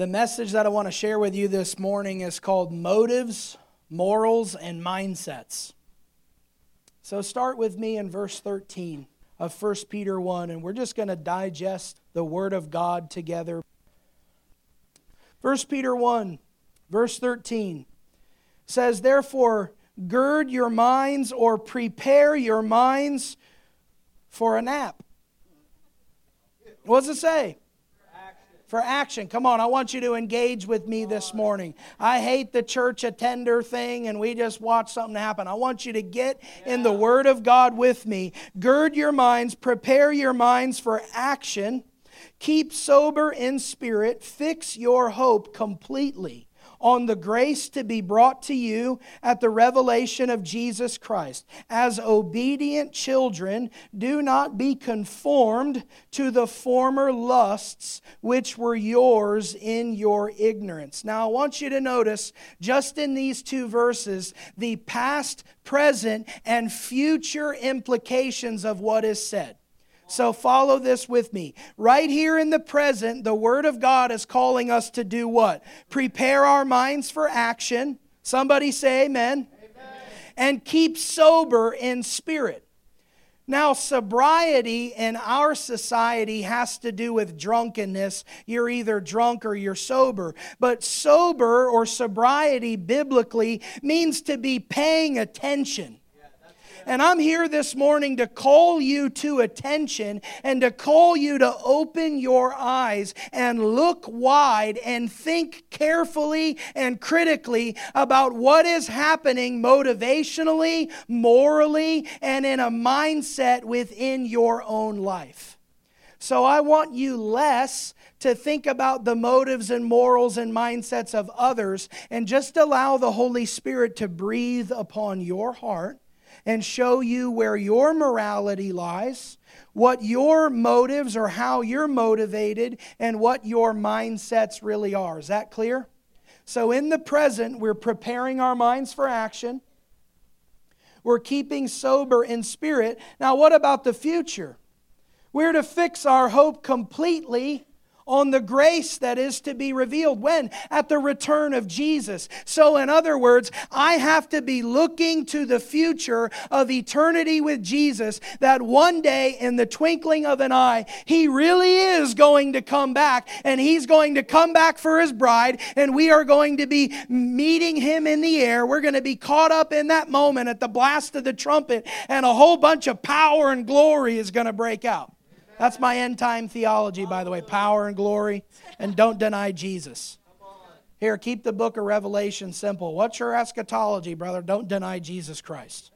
The message that I want to share with you this morning is called Motives, Morals, and Mindsets. So start with me in verse 13 of 1 Peter 1, and we're just going to digest the Word of God together. 1 Peter 1, verse 13 says, Therefore, gird your minds or prepare your minds for a nap. What does it say? For action. Come on, I want you to engage with me this morning. I hate the church attender thing and we just watch something happen. I want you to get in the Word of God with me. Gird your minds, prepare your minds for action. Keep sober in spirit, fix your hope completely on the grace to be brought to you at the revelation of Jesus Christ. As obedient children, do not be conformed to the former lusts which were yours in your ignorance. Now, I want you to notice just in these two verses the past, present, and future implications of what is said. So follow this with me. Right here in the present, the Word of God is calling us to do what? Prepare our minds for action. Somebody say amen. amen. And keep sober in spirit. Now, sobriety in our society has to do with drunkenness. You're either drunk or you're sober. But sober or sobriety biblically means to be paying attention. And I'm here this morning to call you to attention and to call you to open your eyes and look wide and think carefully and critically about what is happening motivationally, morally, and in a mindset within your own life. So I want you less to think about the motives and morals and mindsets of others and just allow the Holy Spirit to breathe upon your heart and show you where your morality lies, what your motives or how you're motivated, and what your mindsets really are. Is that clear? So, in the present, we're preparing our minds for action. We're keeping sober in spirit. Now, what about the future? We're to fix our hope completely on the grace that is to be revealed. When? At the return of Jesus. So, in other words, I have to be looking to the future of eternity with Jesus, that one day, in the twinkling of an eye, He really is going to come back, and He's going to come back for His bride, and we are going to be meeting Him in the air. We're going to be caught up in that moment at the blast of the trumpet, and a whole bunch of power and glory is going to break out. That's my end time theology, by the way power and glory, and don't deny Jesus. Here, keep the book of Revelation simple. What's your eschatology, brother? Don't deny Jesus Christ.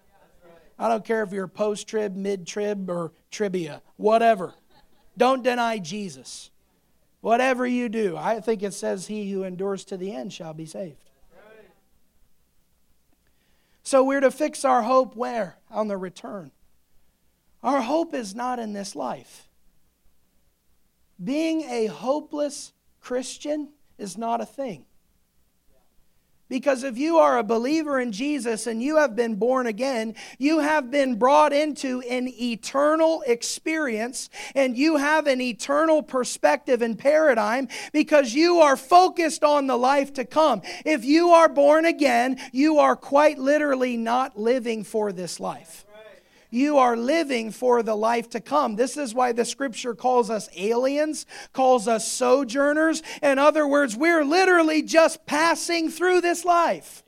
I don't care if you're post trib, mid trib, or trivia, whatever. Don't deny Jesus. Whatever you do, I think it says, He who endures to the end shall be saved. So we're to fix our hope where? On the return. Our hope is not in this life. Being a hopeless Christian is not a thing. Because if you are a believer in Jesus and you have been born again, you have been brought into an eternal experience and you have an eternal perspective and paradigm because you are focused on the life to come. If you are born again, you are quite literally not living for this life you are living for the life to come. This is why the scripture calls us aliens, calls us sojourners. In other words, we're literally just passing through this life.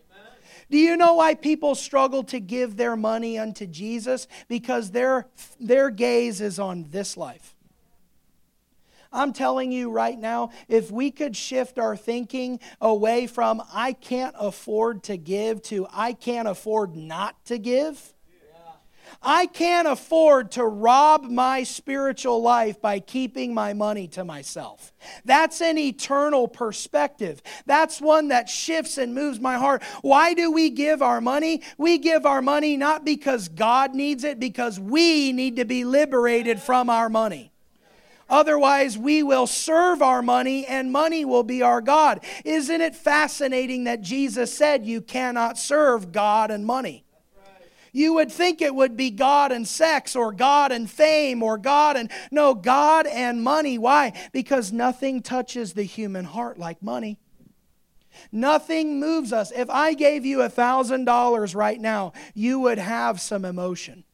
Do you know why people struggle to give their money unto Jesus? Because their, their gaze is on this life. I'm telling you right now, if we could shift our thinking away from I can't afford to give to I can't afford not to give, I can't afford to rob my spiritual life by keeping my money to myself. That's an eternal perspective. That's one that shifts and moves my heart. Why do we give our money? We give our money not because God needs it, because we need to be liberated from our money. Otherwise, we will serve our money and money will be our God. Isn't it fascinating that Jesus said you cannot serve God and money? You would think it would be God and sex or God and fame or God and no, God and money. Why? Because nothing touches the human heart like money. Nothing moves us. If I gave you a $1,000 right now, you would have some emotion.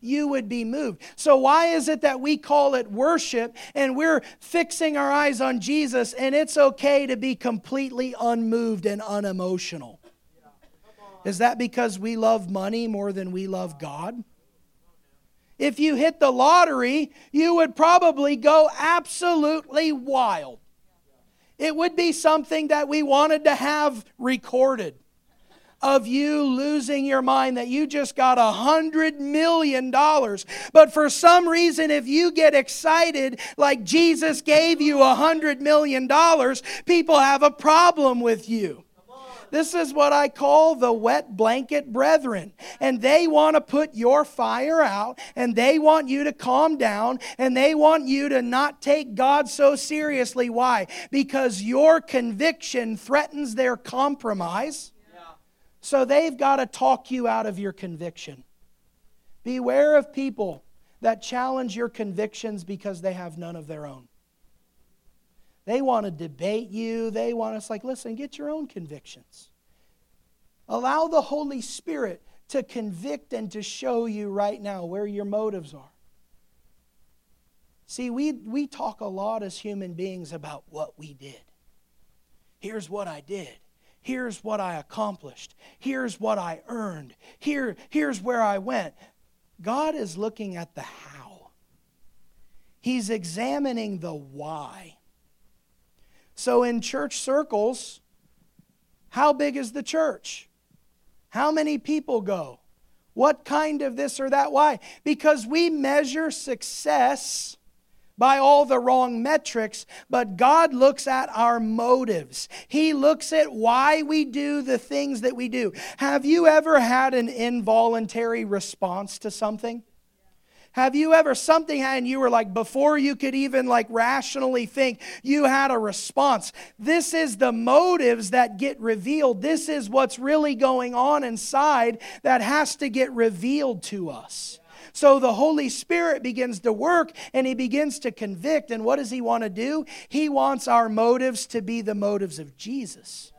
You would be moved. So, why is it that we call it worship and we're fixing our eyes on Jesus and it's okay to be completely unmoved and unemotional? Is that because we love money more than we love God? If you hit the lottery, you would probably go absolutely wild. It would be something that we wanted to have recorded of you losing your mind that you just got a hundred million dollars. But for some reason, if you get excited like Jesus gave you a hundred million dollars, people have a problem with you. This is what I call the wet blanket brethren. And they want to put your fire out, and they want you to calm down, and they want you to not take God so seriously. Why? Because your conviction threatens their compromise. So they've got to talk you out of your conviction. Beware of people that challenge your convictions because they have none of their own. They want to debate you. They want us like, listen, get your own convictions. Allow the Holy Spirit to convict and to show you right now where your motives are. See, we, we talk a lot as human beings about what we did. Here's what I did. Here's what I accomplished. Here's what I earned. Here, here's where I went. God is looking at the how. He's examining the why. So, in church circles, how big is the church? How many people go? What kind of this or that? Why? Because we measure success by all the wrong metrics, but God looks at our motives. He looks at why we do the things that we do. Have you ever had an involuntary response to something? Have you ever something and you were like before you could even like rationally think you had a response. This is the motives that get revealed. This is what's really going on inside that has to get revealed to us. So the Holy Spirit begins to work and he begins to convict. And what does he want to do? He wants our motives to be the motives of Jesus.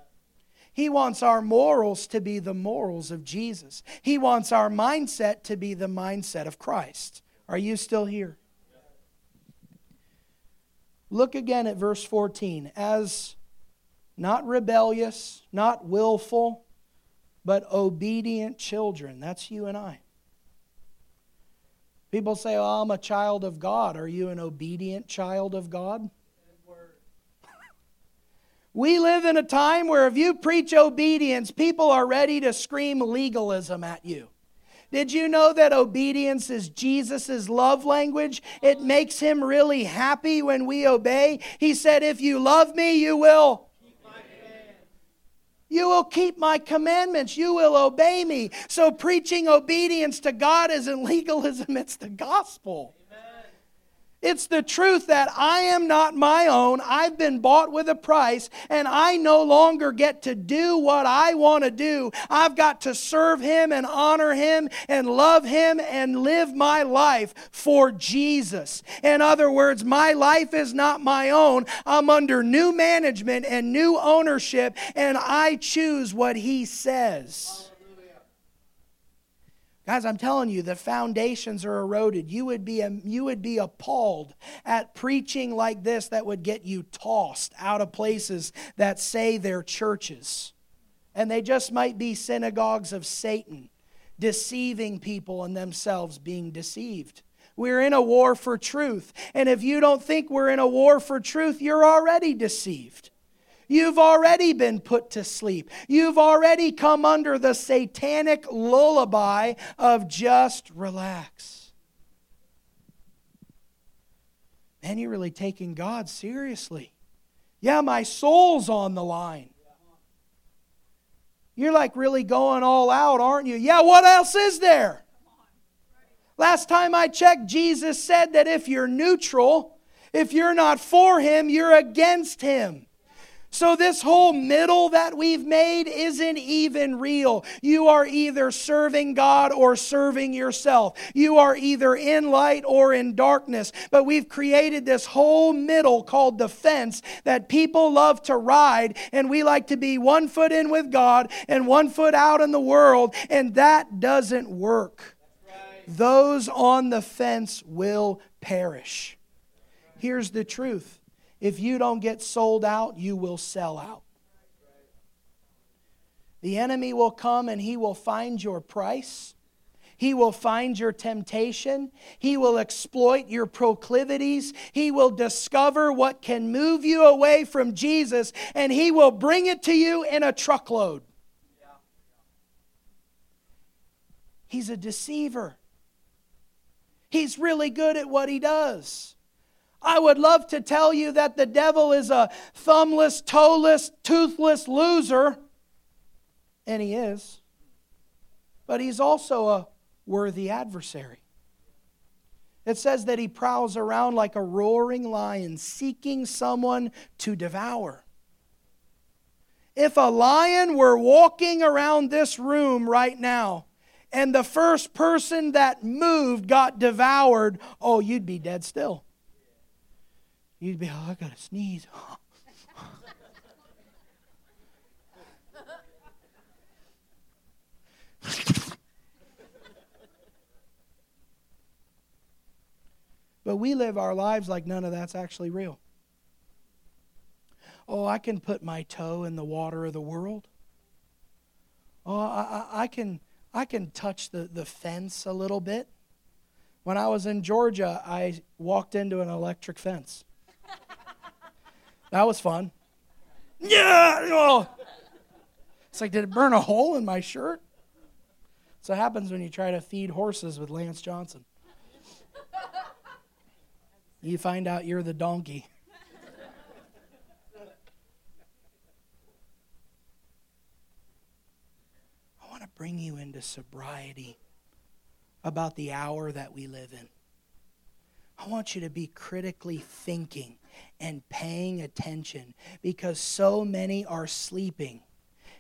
He wants our morals to be the morals of Jesus. He wants our mindset to be the mindset of Christ. Are you still here? Look again at verse 14. As not rebellious, not willful, but obedient children. That's you and I. People say, Oh, I'm a child of God. Are you an obedient child of God? we live in a time where if you preach obedience, people are ready to scream legalism at you. Did you know that obedience is Jesus' love language? It makes him really happy when we obey. He said, If you love me, you will. You will keep my commandments. You will obey me. So, preaching obedience to God isn't legalism, it's the gospel. It's the truth that I am not my own. I've been bought with a price, and I no longer get to do what I want to do. I've got to serve Him and honor Him and love Him and live my life for Jesus. In other words, my life is not my own. I'm under new management and new ownership, and I choose what He says. Guys, I'm telling you, the foundations are eroded. You would be, you would be appalled at preaching like this that would get you tossed out of places that say they're churches. And they just might be synagogues of Satan, deceiving people and themselves being deceived. We're in a war for truth. And if you don't think we're in a war for truth, you're already deceived. You've already been put to sleep. You've already come under the satanic lullaby of just relax. Man, you're really taking God seriously. Yeah, my soul's on the line. You're like really going all out, aren't you? Yeah, what else is there? Last time I checked, Jesus said that if you're neutral, if you're not for him, you're against him. So, this whole middle that we've made isn't even real. You are either serving God or serving yourself. You are either in light or in darkness. But we've created this whole middle called the fence that people love to ride, and we like to be one foot in with God and one foot out in the world, and that doesn't work. Those on the fence will perish. Here's the truth if you don't get sold out, you will sell out. The enemy will come and he will find your price. He will find your temptation. He will exploit your proclivities. He will discover what can move you away from Jesus, and he will bring it to you in a truckload. He's a deceiver. He's really good at what he does. I would love to tell you that the devil is a thumbless, toeless, toothless loser, and he is. But he's also a worthy adversary. It says that he prowls around like a roaring lion, seeking someone to devour. If a lion were walking around this room right now, and the first person that moved got devoured, oh, you'd be dead still. You'd be, oh, I got to sneeze. but we live our lives like none of that's actually real. Oh, I can put my toe in the water of the world. Oh, I, I, I can, I can touch the, the fence a little bit. When I was in Georgia, I walked into an electric fence. That was fun. Yeah. Oh. It's like, did it burn a hole in my shirt? So it happens when you try to feed horses with Lance Johnson. You find out you're the donkey. I want to bring you into sobriety about the hour that we live in. I want you to be critically thinking and paying attention because so many are sleeping.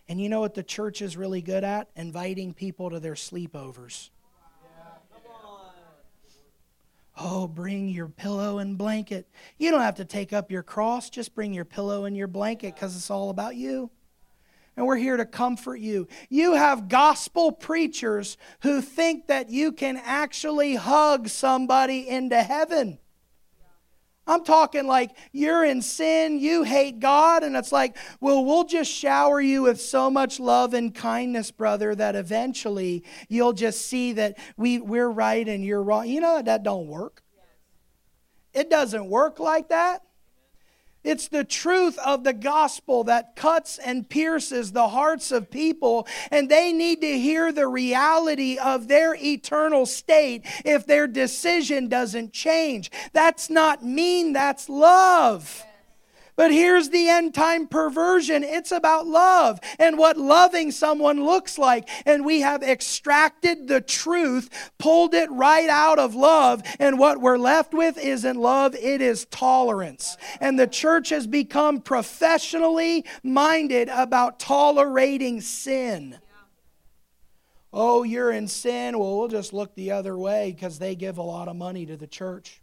And you know what the church is really good at? Inviting people to their sleepovers. Oh, bring your pillow and blanket. You don't have to take up your cross, just bring your pillow and your blanket because it's all about you and we're here to comfort you. You have gospel preachers who think that you can actually hug somebody into heaven. I'm talking like you're in sin, you hate God, and it's like, well, we'll just shower you with so much love and kindness, brother, that eventually you'll just see that we, we're right and you're wrong. You know, that don't work. It doesn't work like that. It's the truth of the gospel that cuts and pierces the hearts of people, and they need to hear the reality of their eternal state if their decision doesn't change. That's not mean, that's love. But here's the end time perversion it's about love and what loving someone looks like. And we have extracted the truth, pulled it right out of love, and what we're left with isn't love, it is tolerance. And the church has become professionally minded about tolerating sin. Oh, you're in sin. Well, we'll just look the other way because they give a lot of money to the church.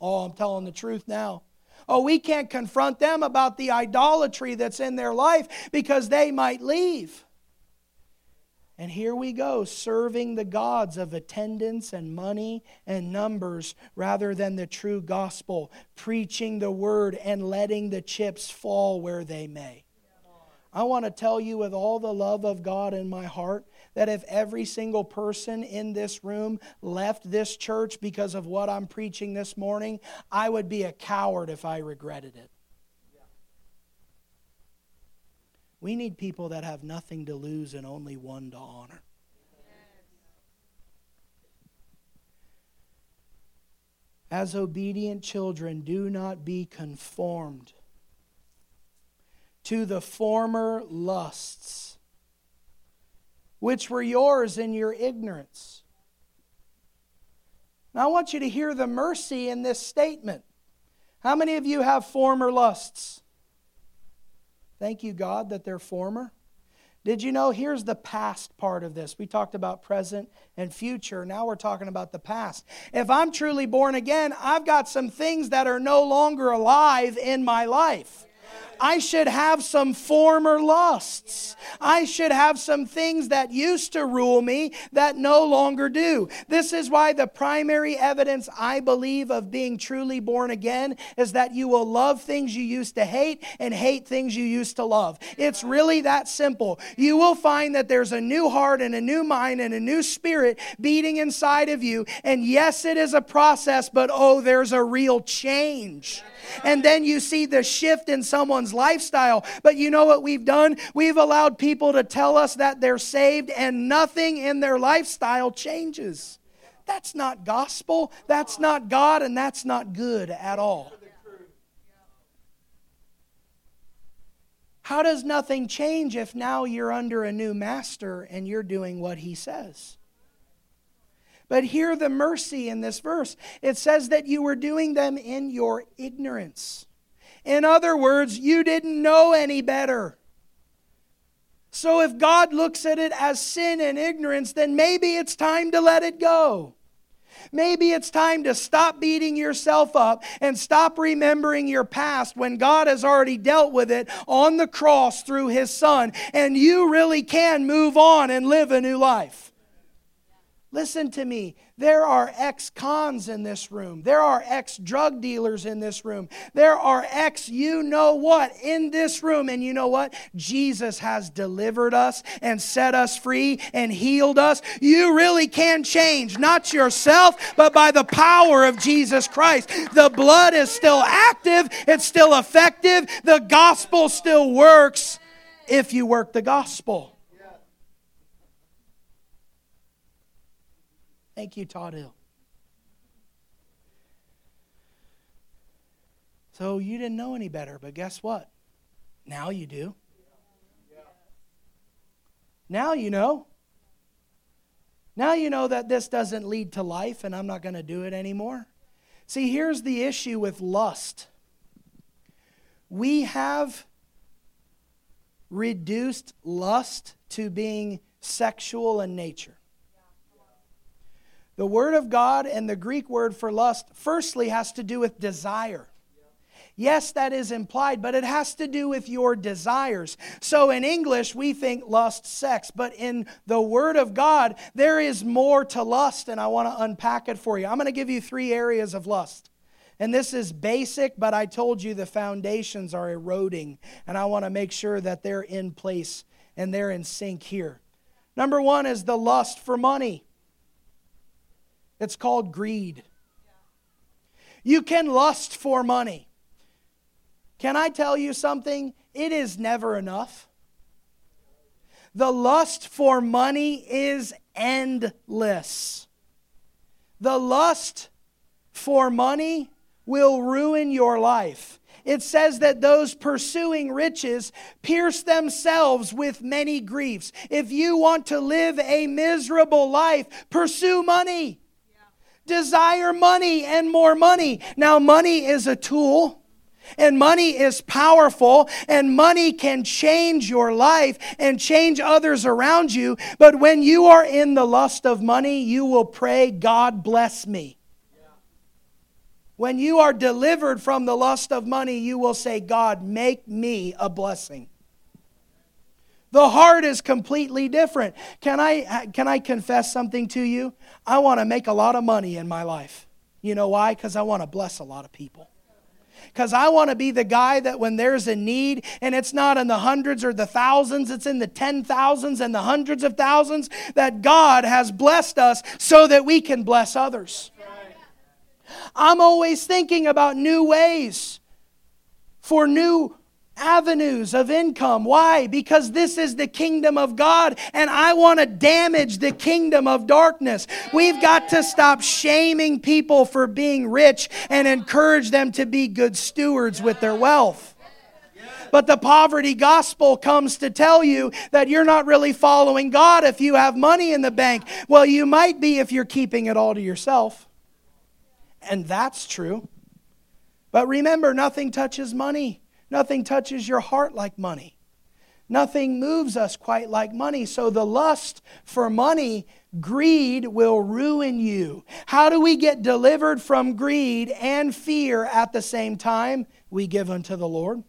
Oh, I'm telling the truth now. Oh, we can't confront them about the idolatry that's in their life because they might leave. And here we go, serving the gods of attendance and money and numbers rather than the true gospel, preaching the word and letting the chips fall where they may. I want to tell you with all the love of God in my heart that if every single person in this room left this church because of what I'm preaching this morning, I would be a coward if I regretted it. We need people that have nothing to lose and only one to honor. As obedient children, do not be conformed to the former lusts which were yours in your ignorance. Now, I want you to hear the mercy in this statement. How many of you have former lusts? Thank you, God, that they're former. Did you know? Here's the past part of this. We talked about present and future. Now we're talking about the past. If I'm truly born again, I've got some things that are no longer alive in my life. I should have some former lusts. I should have some things that used to rule me that no longer do. This is why the primary evidence I believe of being truly born again is that you will love things you used to hate and hate things you used to love. It's really that simple. You will find that there's a new heart and a new mind and a new spirit beating inside of you. And yes, it is a process, but oh, there's a real change and then you see the shift in someone's lifestyle. But you know what we've done? We've allowed people to tell us that they're saved and nothing in their lifestyle changes. That's not gospel, that's not God, and that's not good at all. How does nothing change if now you're under a new master and you're doing what he says? But hear the mercy in this verse. It says that you were doing them in your ignorance. In other words, you didn't know any better. So if God looks at it as sin and ignorance, then maybe it's time to let it go. Maybe it's time to stop beating yourself up and stop remembering your past when God has already dealt with it on the cross through His Son, and you really can move on and live a new life. Listen to me. There are ex cons in this room. There are ex drug dealers in this room. There are ex you know what in this room. And you know what? Jesus has delivered us and set us free and healed us. You really can change, not yourself, but by the power of Jesus Christ. The blood is still active, it's still effective. The gospel still works if you work the gospel. Thank you, Todd Hill. So you didn't know any better, but guess what? Now you do. Now you know. Now you know that this doesn't lead to life and I'm not going to do it anymore. See, here's the issue with lust we have reduced lust to being sexual in nature. The Word of God and the Greek word for lust, firstly, has to do with desire. Yes, that is implied, but it has to do with your desires. So in English, we think lust, sex, but in the Word of God, there is more to lust, and I want to unpack it for you. I'm going to give you three areas of lust. And this is basic, but I told you the foundations are eroding, and I want to make sure that they're in place and they're in sync here. Number one is the lust for money. It's called greed. You can lust for money. Can I tell you something? It is never enough. The lust for money is endless. The lust for money will ruin your life. It says that those pursuing riches pierce themselves with many griefs. If you want to live a miserable life, pursue money desire money and more money. Now, money is a tool. And money is powerful, and money can change your life and change others around you. But when you are in the lust of money, you will pray, God bless me. When you are delivered from the lust of money, you will say, God, make me a blessing. The heart is completely different. Can I, can I confess something to you? I want to make a lot of money in my life. You know why? Because I want to bless a lot of people. Because I want to be the guy that when there's a need, and it's not in the hundreds or the thousands, it's in the ten thousands and the hundreds of thousands, that God has blessed us so that we can bless others. I'm always thinking about new ways for new avenues of income. Why? Because this is the kingdom of God and I want to damage the kingdom of darkness. We've got to stop shaming people for being rich and encourage them to be good stewards with their wealth. But the poverty gospel comes to tell you that you're not really following God if you have money in the bank. Well, you might be if you're keeping it all to yourself. And that's true. But remember, nothing touches money. Nothing touches your heart like money. Nothing moves us quite like money. So the lust for money, greed will ruin you. How do we get delivered from greed and fear at the same time? We give unto the Lord.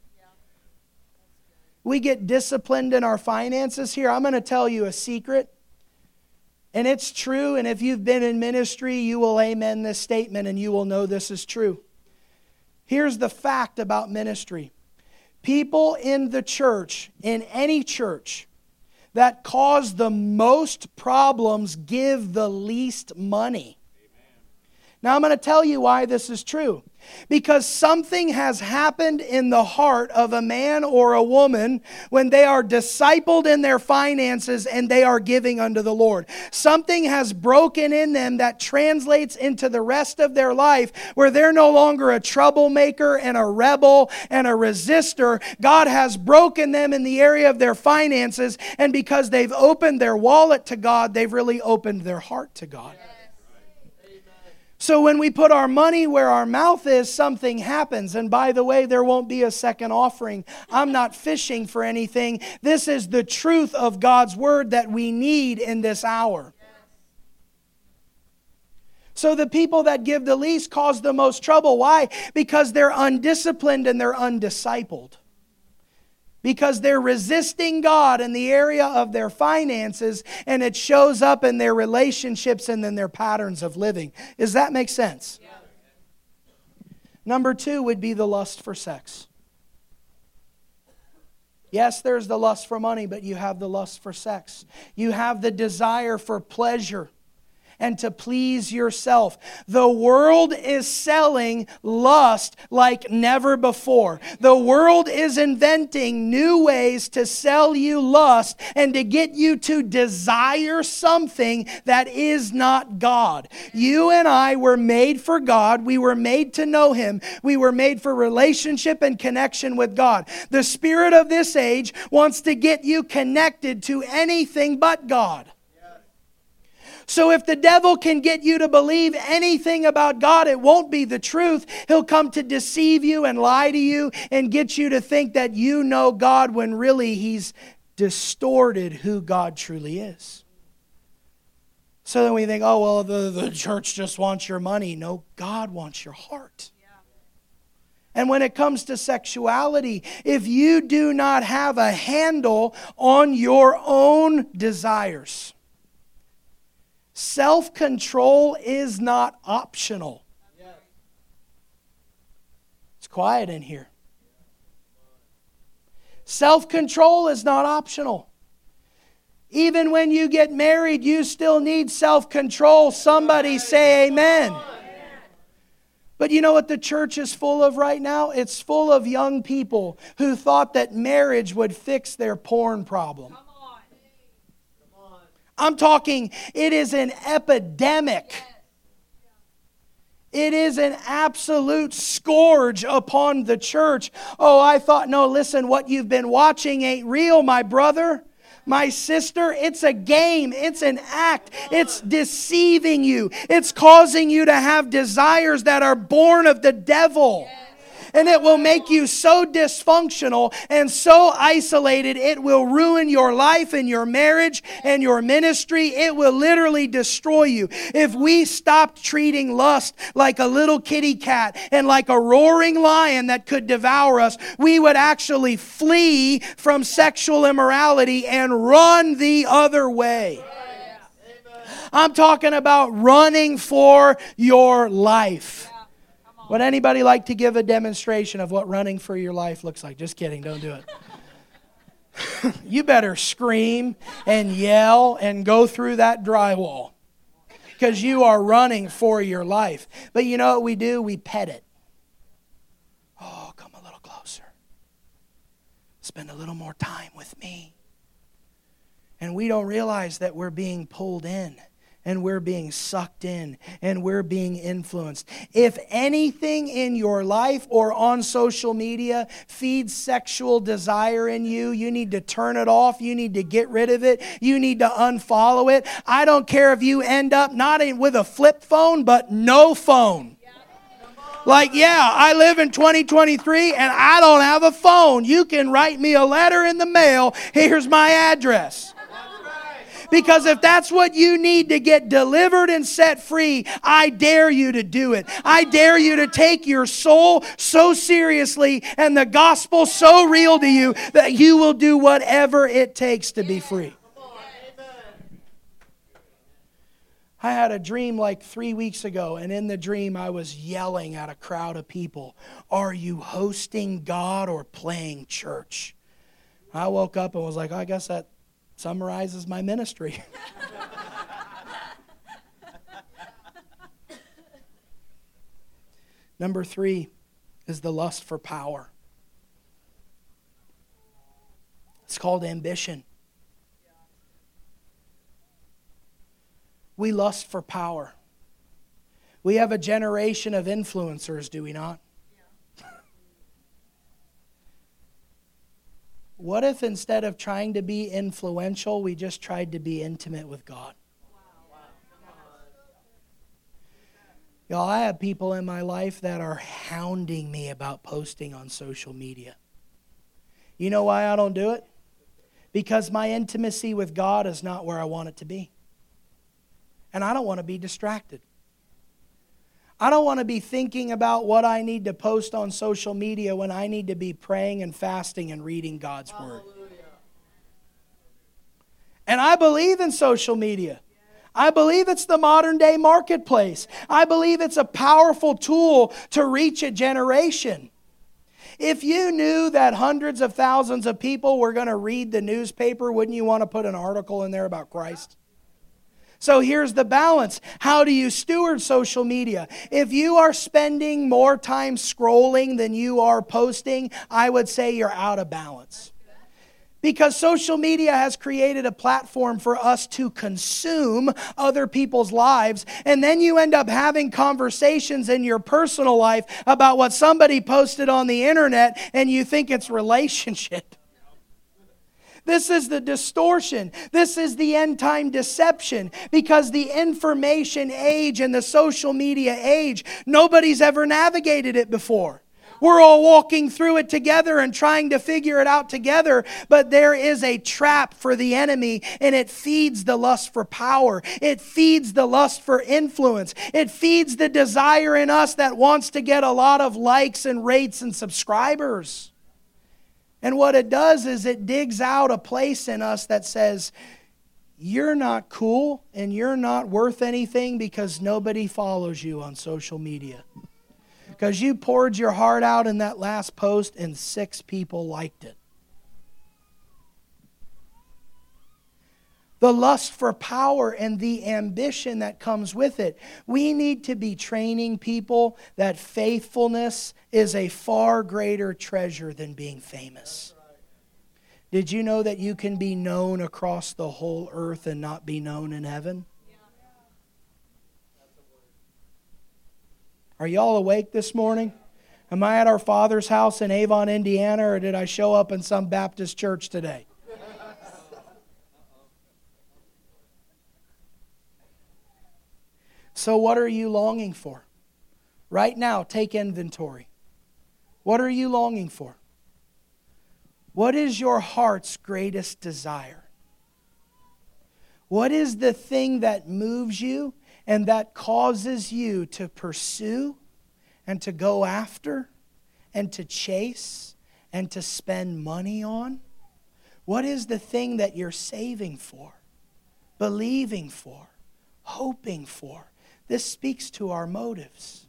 We get disciplined in our finances here. I'm going to tell you a secret. And it's true. And if you've been in ministry, you will amen this statement and you will know this is true. Here's the fact about ministry people in the church, in any church, that cause the most problems give the least money. Now, I'm going to tell you why this is true because something has happened in the heart of a man or a woman when they are discipled in their finances and they are giving unto the Lord. Something has broken in them that translates into the rest of their life where they're no longer a troublemaker and a rebel and a resistor. God has broken them in the area of their finances, and because they've opened their wallet to God, they've really opened their heart to God. So when we put our money where our mouth is, something happens. And by the way, there won't be a second offering. I'm not fishing for anything. This is the truth of God's word that we need in this hour. So the people that give the least cause the most trouble. Why? Because they're undisciplined and they're undiscipled because they're resisting God in the area of their finances and it shows up in their relationships and in their patterns of living. Does that make sense? Yeah. Number two would be the lust for sex. Yes, there's the lust for money, but you have the lust for sex. You have the desire for pleasure and to please yourself. The world is selling lust like never before. The world is inventing new ways to sell you lust and to get you to desire something that is not God. You and I were made for God. We were made to know Him. We were made for relationship and connection with God. The spirit of this age wants to get you connected to anything but God. So if the devil can get you to believe anything about God, it won't be the truth. He'll come to deceive you and lie to you and get you to think that you know God when really he's distorted who God truly is. So then we think, oh, well, the, the church just wants your money. No, God wants your heart. And when it comes to sexuality, if you do not have a handle on your own desires, Self control is not optional. It's quiet in here. Self control is not optional. Even when you get married, you still need self control. Somebody say amen. But you know what the church is full of right now? It's full of young people who thought that marriage would fix their porn problem. I'm talking, it is an epidemic. It is an absolute scourge upon the church. Oh, I thought, no, listen, what you've been watching ain't real, my brother, my sister. It's a game, it's an act, it's deceiving you, it's causing you to have desires that are born of the devil and it will make you so dysfunctional and so isolated, it will ruin your life and your marriage and your ministry. It will literally destroy you. If we stopped treating lust like a little kitty cat and like a roaring lion that could devour us, we would actually flee from sexual immorality and run the other way. I'm talking about running for your life. Would anybody like to give a demonstration of what running for your life looks like? Just kidding, don't do it. you better scream and yell and go through that drywall because you are running for your life. But you know what we do? We pet it. Oh, come a little closer. Spend a little more time with me. And we don't realize that we're being pulled in and we're being sucked in and we're being influenced. If anything in your life or on social media feeds sexual desire in you, you need to turn it off. You need to get rid of it. You need to unfollow it. I don't care if you end up not with a flip phone, but no phone. Like, yeah, I live in 2023 and I don't have a phone. You can write me a letter in the mail. Here's my address. Because if that's what you need to get delivered and set free, I dare you to do it. I dare you to take your soul so seriously and the gospel so real to you that you will do whatever it takes to be free. I had a dream like three weeks ago, and in the dream, I was yelling at a crowd of people Are you hosting God or playing church? I woke up and was like, I guess that summarizes my ministry. Number three is the lust for power. It's called ambition. We lust for power. We have a generation of influencers, do we not? What if instead of trying to be influential, we just tried to be intimate with God? Y'all, I have people in my life that are hounding me about posting on social media. You know why I don't do it? Because my intimacy with God is not where I want it to be. And I don't want to be distracted. I don't want to be thinking about what I need to post on social media when I need to be praying and fasting and reading God's Word. And I believe in social media. I believe it's the modern day marketplace. I believe it's a powerful tool to reach a generation. If you knew that hundreds of thousands of people were going to read the newspaper, wouldn't you want to put an article in there about Christ? So here's the balance. How do you steward social media? If you are spending more time scrolling than you are posting, I would say you're out of balance. Because social media has created a platform for us to consume other people's lives. And then you end up having conversations in your personal life about what somebody posted on the internet, and you think it's relationship. This is the distortion. This is the end time deception because the information age and the social media age, nobody's ever navigated it before. We're all walking through it together and trying to figure it out together, but there is a trap for the enemy, and it feeds the lust for power. It feeds the lust for influence. It feeds the desire in us that wants to get a lot of likes and rates and subscribers. And what it does is it digs out a place in us that says, you're not cool and you're not worth anything because nobody follows you on social media. Because you poured your heart out in that last post and six people liked it. The lust for power and the ambition that comes with it. We need to be training people that faithfulness is a far greater treasure than being famous. Did you know that you can be known across the whole earth and not be known in heaven? Are y'all awake this morning? Am I at our Father's house in Avon, Indiana, or did I show up in some Baptist church today? So, what are you longing for? Right now, take inventory. What are you longing for? What is your heart's greatest desire? What is the thing that moves you and that causes you to pursue and to go after and to chase and to spend money on? What is the thing that you're saving for, believing for, hoping for? This speaks to our motives,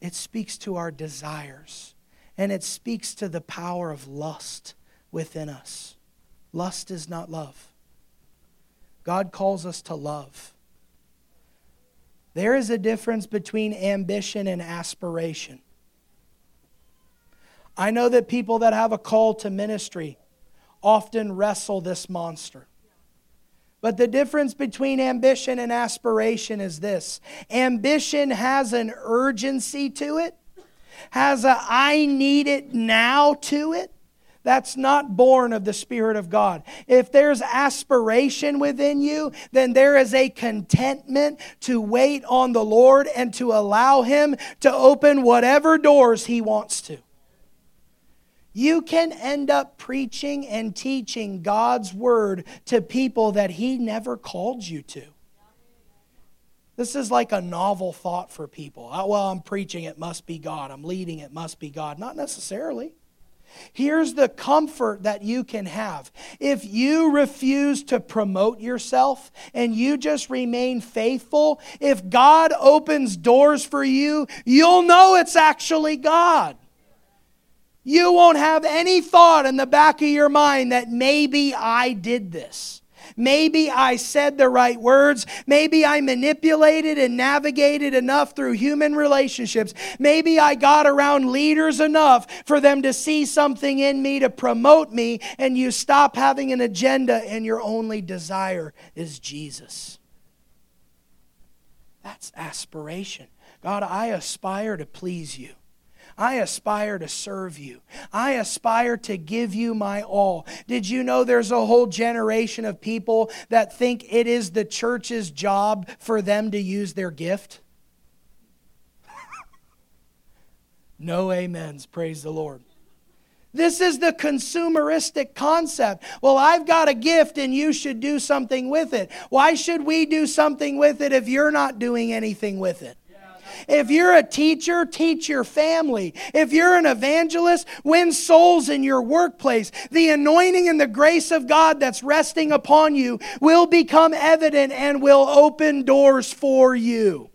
it speaks to our desires, and it speaks to the power of lust within us. Lust is not love. God calls us to love. There is a difference between ambition and aspiration. I know that people that have a call to ministry often wrestle this monster. But the difference between ambition and aspiration is this ambition has an urgency to it, has a I need it now to it. that's not born of the Spirit of God. If there's aspiration within you, then there is a contentment to wait on the Lord and to allow Him to open whatever doors He wants to. You can end up preaching and teaching God's word to people that He never called you to. This is like a novel thought for people. Oh, well, I'm preaching, it must be God. I'm leading, it must be God. Not necessarily. Here's the comfort that you can have. If you refuse to promote yourself and you just remain faithful, if God opens doors for you, you'll know it's actually God. You won't have any thought in the back of your mind that maybe I did this. Maybe I said the right words. Maybe I manipulated and navigated enough through human relationships. Maybe I got around leaders enough for them to see something in me to promote me, and you stop having an agenda and your only desire is Jesus. That's aspiration. God, I aspire to please you. I aspire to serve you. I aspire to give you my all. Did you know there's a whole generation of people that think it is the church's job for them to use their gift? no amens. Praise the Lord. This is the consumeristic concept. Well, I've got a gift and you should do something with it. Why should we do something with it if you're not doing anything with it? If you're a teacher, teach your family. If you're an evangelist, win souls in your workplace. The anointing and the grace of God that's resting upon you will become evident and will open doors for you.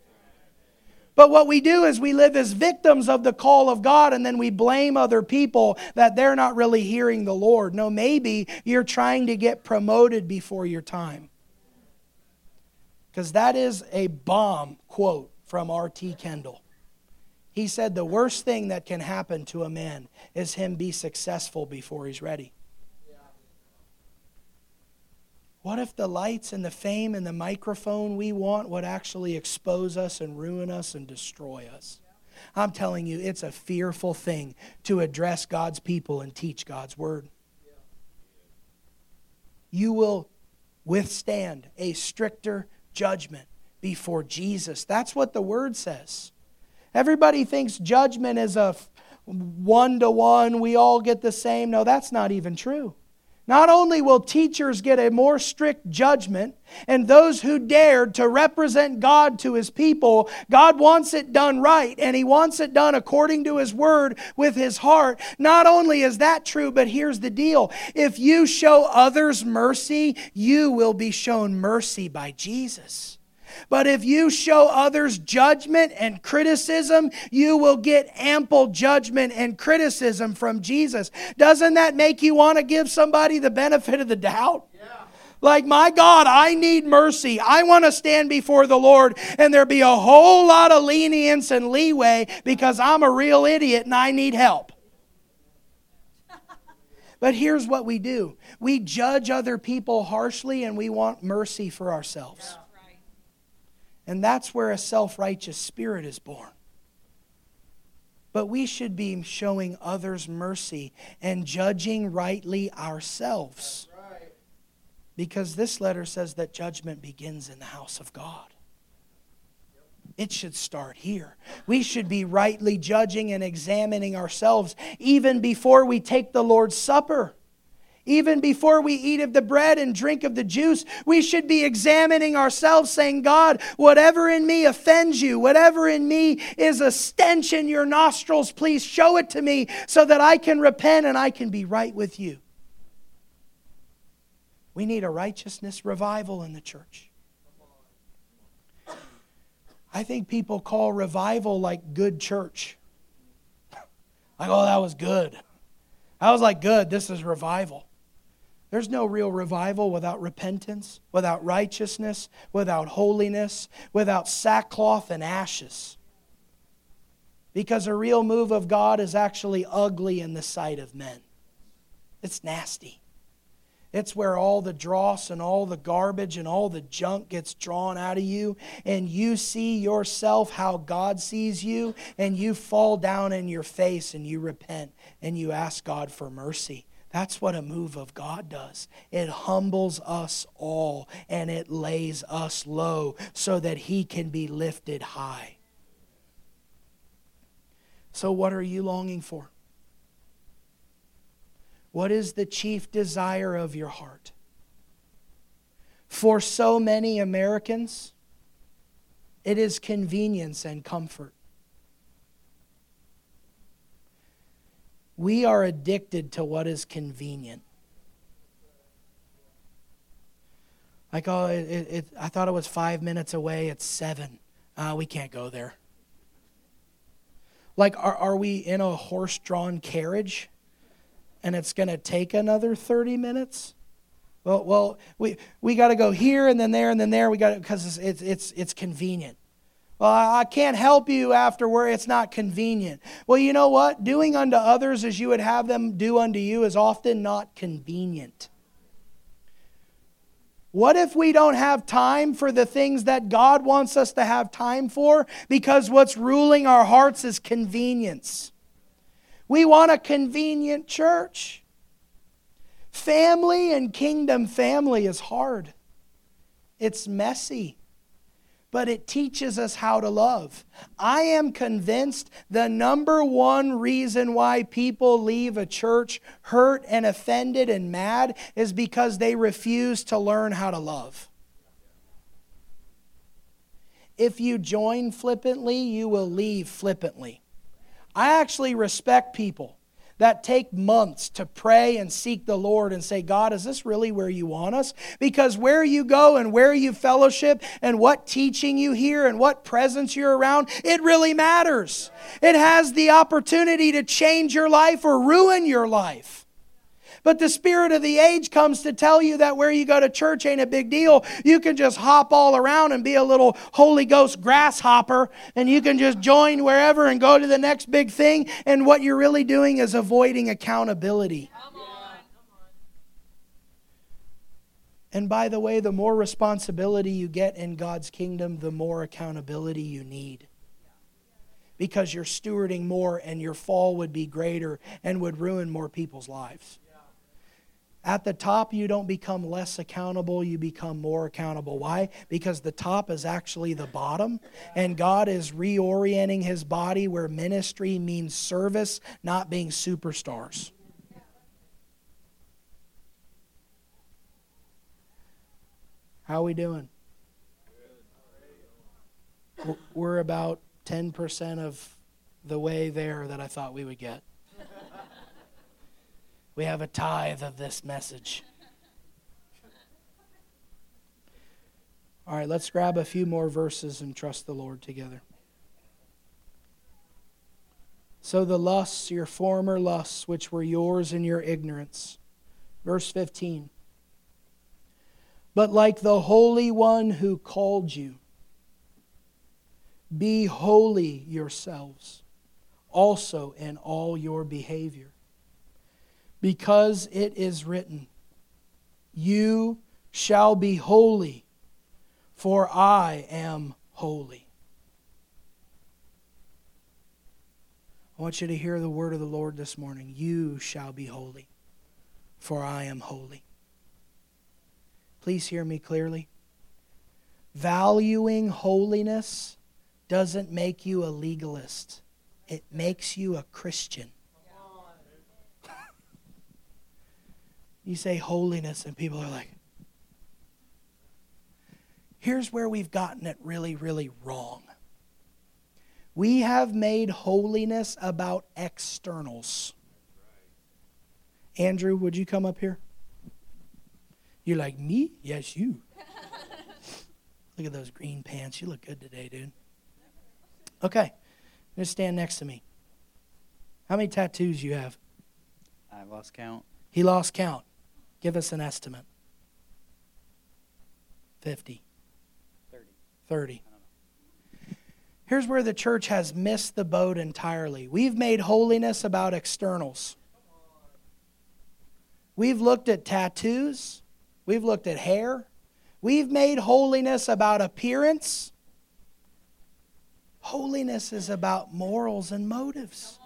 But what we do is we live as victims of the call of God and then we blame other people that they're not really hearing the Lord. No, maybe you're trying to get promoted before your time. Because that is a bomb quote from R.T. Kendall. He said the worst thing that can happen to a man is him be successful before he's ready. What if the lights and the fame and the microphone we want would actually expose us and ruin us and destroy us? I'm telling you, it's a fearful thing to address God's people and teach God's word. You will withstand a stricter judgment before Jesus. That's what the word says. Everybody thinks judgment is a one to one, we all get the same. No, that's not even true. Not only will teachers get a more strict judgment, and those who dared to represent God to his people, God wants it done right, and he wants it done according to his word with his heart. Not only is that true, but here's the deal if you show others mercy, you will be shown mercy by Jesus. But if you show others judgment and criticism, you will get ample judgment and criticism from Jesus. Doesn't that make you want to give somebody the benefit of the doubt? Like, my God, I need mercy. I want to stand before the Lord, and there be a whole lot of lenience and leeway because I'm a real idiot and I need help. But here's what we do we judge other people harshly and we want mercy for ourselves. And that's where a self righteous spirit is born. But we should be showing others mercy and judging rightly ourselves. Because this letter says that judgment begins in the house of God. It should start here. We should be rightly judging and examining ourselves even before we take the Lord's Supper. Even before we eat of the bread and drink of the juice, we should be examining ourselves, saying, God, whatever in me offends you, whatever in me is a stench in your nostrils, please show it to me so that I can repent and I can be right with you. We need a righteousness revival in the church. I think people call revival like good church. Like, oh, that was good. I was like, good, this is revival. There's no real revival without repentance, without righteousness, without holiness, without sackcloth and ashes. Because a real move of God is actually ugly in the sight of men. It's nasty. It's where all the dross and all the garbage and all the junk gets drawn out of you, and you see yourself how God sees you, and you fall down in your face and you repent and you ask God for mercy. That's what a move of God does. It humbles us all and it lays us low so that He can be lifted high. So, what are you longing for? What is the chief desire of your heart? For so many Americans, it is convenience and comfort. We are addicted to what is convenient. Like, oh, it, it, I thought it was five minutes away. It's seven. Uh, we can't go there. Like, are, are we in a horse drawn carriage and it's going to take another 30 minutes? Well, well we, we got to go here and then there and then there. We got because it's, it's, it's, it's convenient. Well, I can't help you after where it's not convenient. Well, you know what? Doing unto others as you would have them do unto you is often not convenient. What if we don't have time for the things that God wants us to have time for because what's ruling our hearts is convenience? We want a convenient church. Family and kingdom family is hard, it's messy but it teaches us how to love. I am convinced the number one reason why people leave a church hurt and offended and mad is because they refuse to learn how to love. If you join flippantly, you will leave flippantly. I actually respect people that take months to pray and seek the Lord and say, God, is this really where you want us? Because where you go and where you fellowship and what teaching you hear and what presence you're around, it really matters. It has the opportunity to change your life or ruin your life. But the spirit of the age comes to tell you that where you go to church ain't a big deal. You can just hop all around and be a little Holy Ghost grasshopper, and you can just join wherever and go to the next big thing. And what you're really doing is avoiding accountability. And by the way, the more responsibility you get in God's kingdom, the more accountability you need. Because you're stewarding more, and your fall would be greater and would ruin more people's lives. At the top, you don't become less accountable, you become more accountable. Why? Because the top is actually the bottom, and God is reorienting his body where ministry means service, not being superstars. How are we doing? We're about 10% of the way there that I thought we would get. We have a tithe of this message. All right, let's grab a few more verses and trust the Lord together. So the lusts, your former lusts, which were yours in your ignorance. Verse 15. But like the Holy One who called you, be holy yourselves also in all your behavior because it is written, You shall be holy, for I am holy. I want you to hear the word of the Lord this morning. You shall be holy, for I am holy. Please hear me clearly. Valuing holiness doesn't make you a legalist, it makes you a Christian. You say holiness, and people are like, here's where we've gotten it really, really wrong. We have made holiness about externals. Andrew, would you come up here? You're like, me? Yes, you. look at those green pants. You look good today, dude. Okay. Just stand next to me. How many tattoos you have? I lost count. He lost count. Give us an estimate. 50. 30. 30. Here's where the church has missed the boat entirely. We've made holiness about externals. We've looked at tattoos. We've looked at hair. We've made holiness about appearance. Holiness is about morals and motives.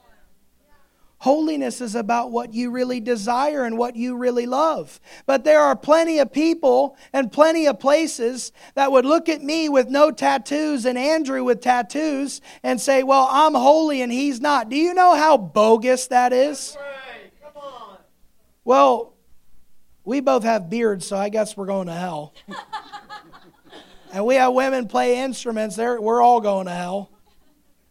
Holiness is about what you really desire and what you really love. But there are plenty of people and plenty of places that would look at me with no tattoos and Andrew with tattoos and say, Well, I'm holy and he's not. Do you know how bogus that is? Well, we both have beards, so I guess we're going to hell. and we have women play instruments, They're, we're all going to hell.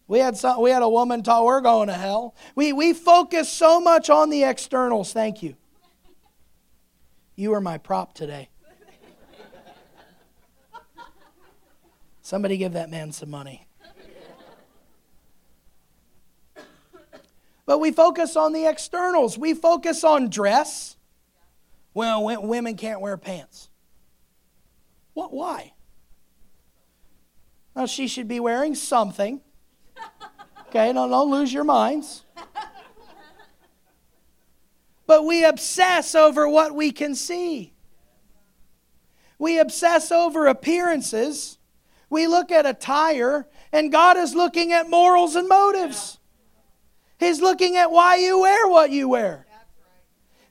We had, some, we had a woman talk, we're going to hell. We, we focus so much on the externals. Thank you. You are my prop today. Somebody give that man some money. But we focus on the externals. We focus on dress. Well, women can't wear pants. What? Why? Well, she should be wearing something. Okay, don't, don't lose your minds. But we obsess over what we can see. We obsess over appearances. We look at attire, and God is looking at morals and motives. He's looking at why you wear what you wear.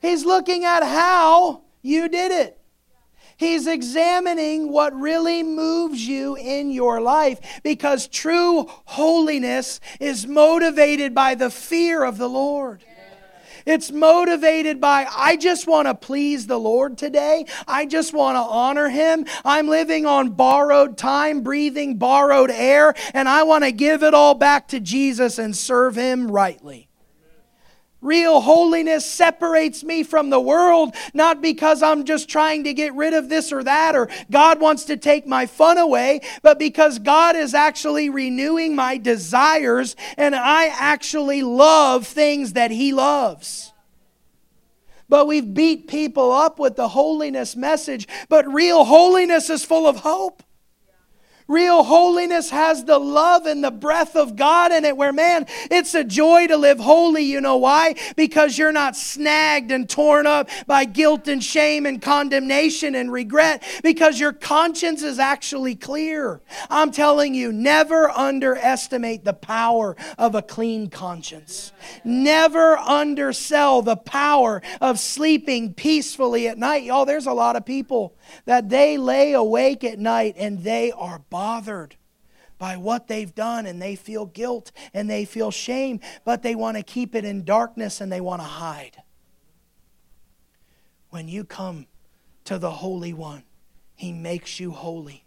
He's looking at how you did it. He's examining what really moves you in your life because true holiness is motivated by the fear of the Lord. It's motivated by, I just want to please the Lord today. I just want to honor Him. I'm living on borrowed time, breathing borrowed air, and I want to give it all back to Jesus and serve Him rightly. Real holiness separates me from the world, not because I'm just trying to get rid of this or that, or God wants to take my fun away, but because God is actually renewing my desires and I actually love things that He loves. But we've beat people up with the holiness message, but real holiness is full of hope. Real holiness has the love and the breath of God in it, where, man, it's a joy to live holy. You know why? Because you're not snagged and torn up by guilt and shame and condemnation and regret, because your conscience is actually clear. I'm telling you, never underestimate the power of a clean conscience. Never undersell the power of sleeping peacefully at night. Y'all, there's a lot of people that they lay awake at night and they are bothered by what they've done and they feel guilt and they feel shame, but they want to keep it in darkness and they want to hide. When you come to the Holy One, He makes you holy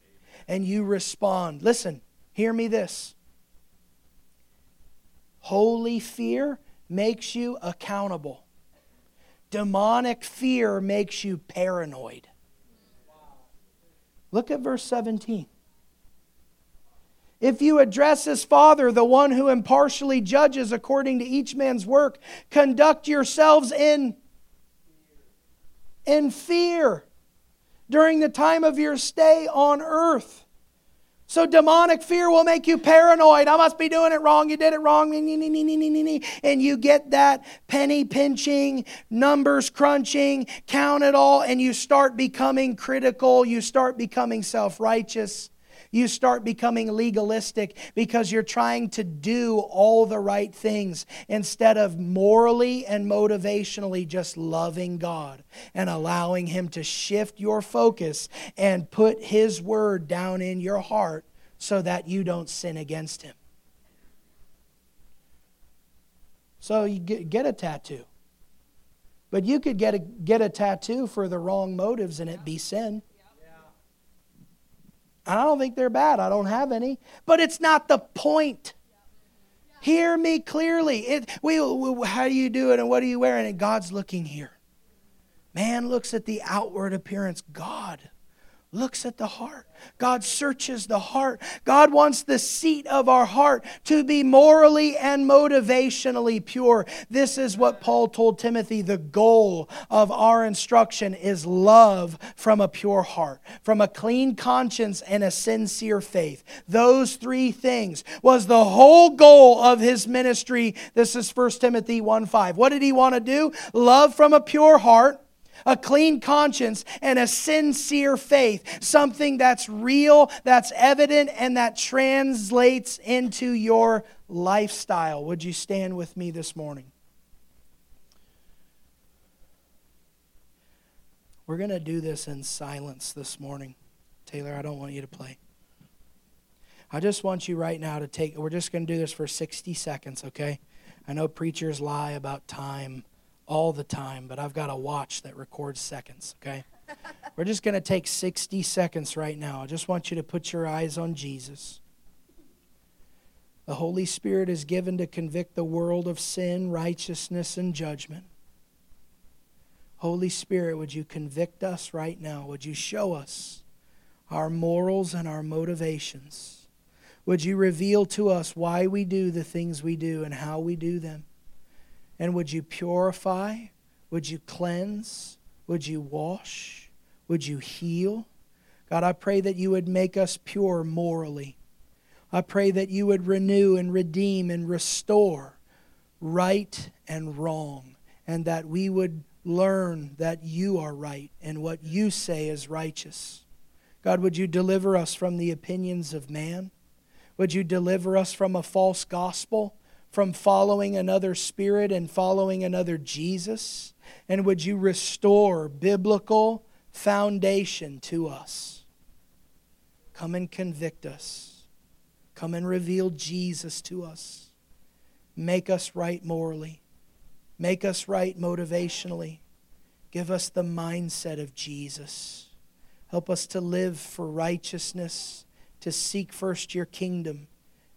and you respond. Listen, hear me this. Holy fear makes you accountable. Demonic fear makes you paranoid. Look at verse 17. If you address as Father, the one who impartially judges according to each man's work, conduct yourselves in, in fear during the time of your stay on earth. So demonic fear will make you paranoid. I must be doing it wrong. You did it wrong. And you get that penny pinching, numbers crunching, count it all, and you start becoming critical. You start becoming self righteous. You start becoming legalistic because you're trying to do all the right things instead of morally and motivationally just loving God and allowing Him to shift your focus and put His word down in your heart so that you don't sin against Him. So you get, a tattoo. But you could get a, get a tattoo for the wrong motives and it be sin. I don't think they're bad. I don't have any. But it's not the point. Hear me clearly. It, we, we, how do you do it and what are you wearing? And God's looking here. Man looks at the outward appearance. God looks at the heart. God searches the heart. God wants the seat of our heart to be morally and motivationally pure. This is what Paul told Timothy the goal of our instruction is love from a pure heart, from a clean conscience and a sincere faith. Those three things was the whole goal of his ministry. This is 1 Timothy 1 5. What did he want to do? Love from a pure heart a clean conscience, and a sincere faith, something that's real, that's evident, and that translates into your lifestyle. Would you stand with me this morning? We're going to do this in silence this morning. Taylor, I don't want you to play. I just want you right now to take, we're just going to do this for 60 seconds, okay? I know preachers lie about time all the time, but I've got a watch that records seconds, okay? we're just going to take 60 seconds right now. I just want you to put your eyes on Jesus. The Holy Spirit is given to convict the world of sin, righteousness, and judgment. Holy Spirit, would you convict us right now? Would you show us our morals and our motivations? Would you reveal to us why we do the things we do and how we do them? And would you purify? Would you cleanse? Would you wash? Would you heal? God, I pray that you would make us pure morally. I pray that you would renew and redeem and restore right and wrong, and that we would learn that you are right and what you say is righteous. God, would you deliver us from the opinions of man? Would you deliver us from a false gospel, from following another spirit and following another Jesus? And would you restore biblical foundation to us? Come and convict us. Come and reveal Jesus to us. Make us right morally. Make us right motivationally. Give us the mindset of Jesus. Help us to live for righteousness, to seek first your kingdom,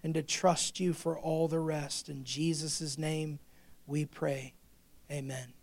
and to trust you for all the rest. In Jesus' name we pray. Amen.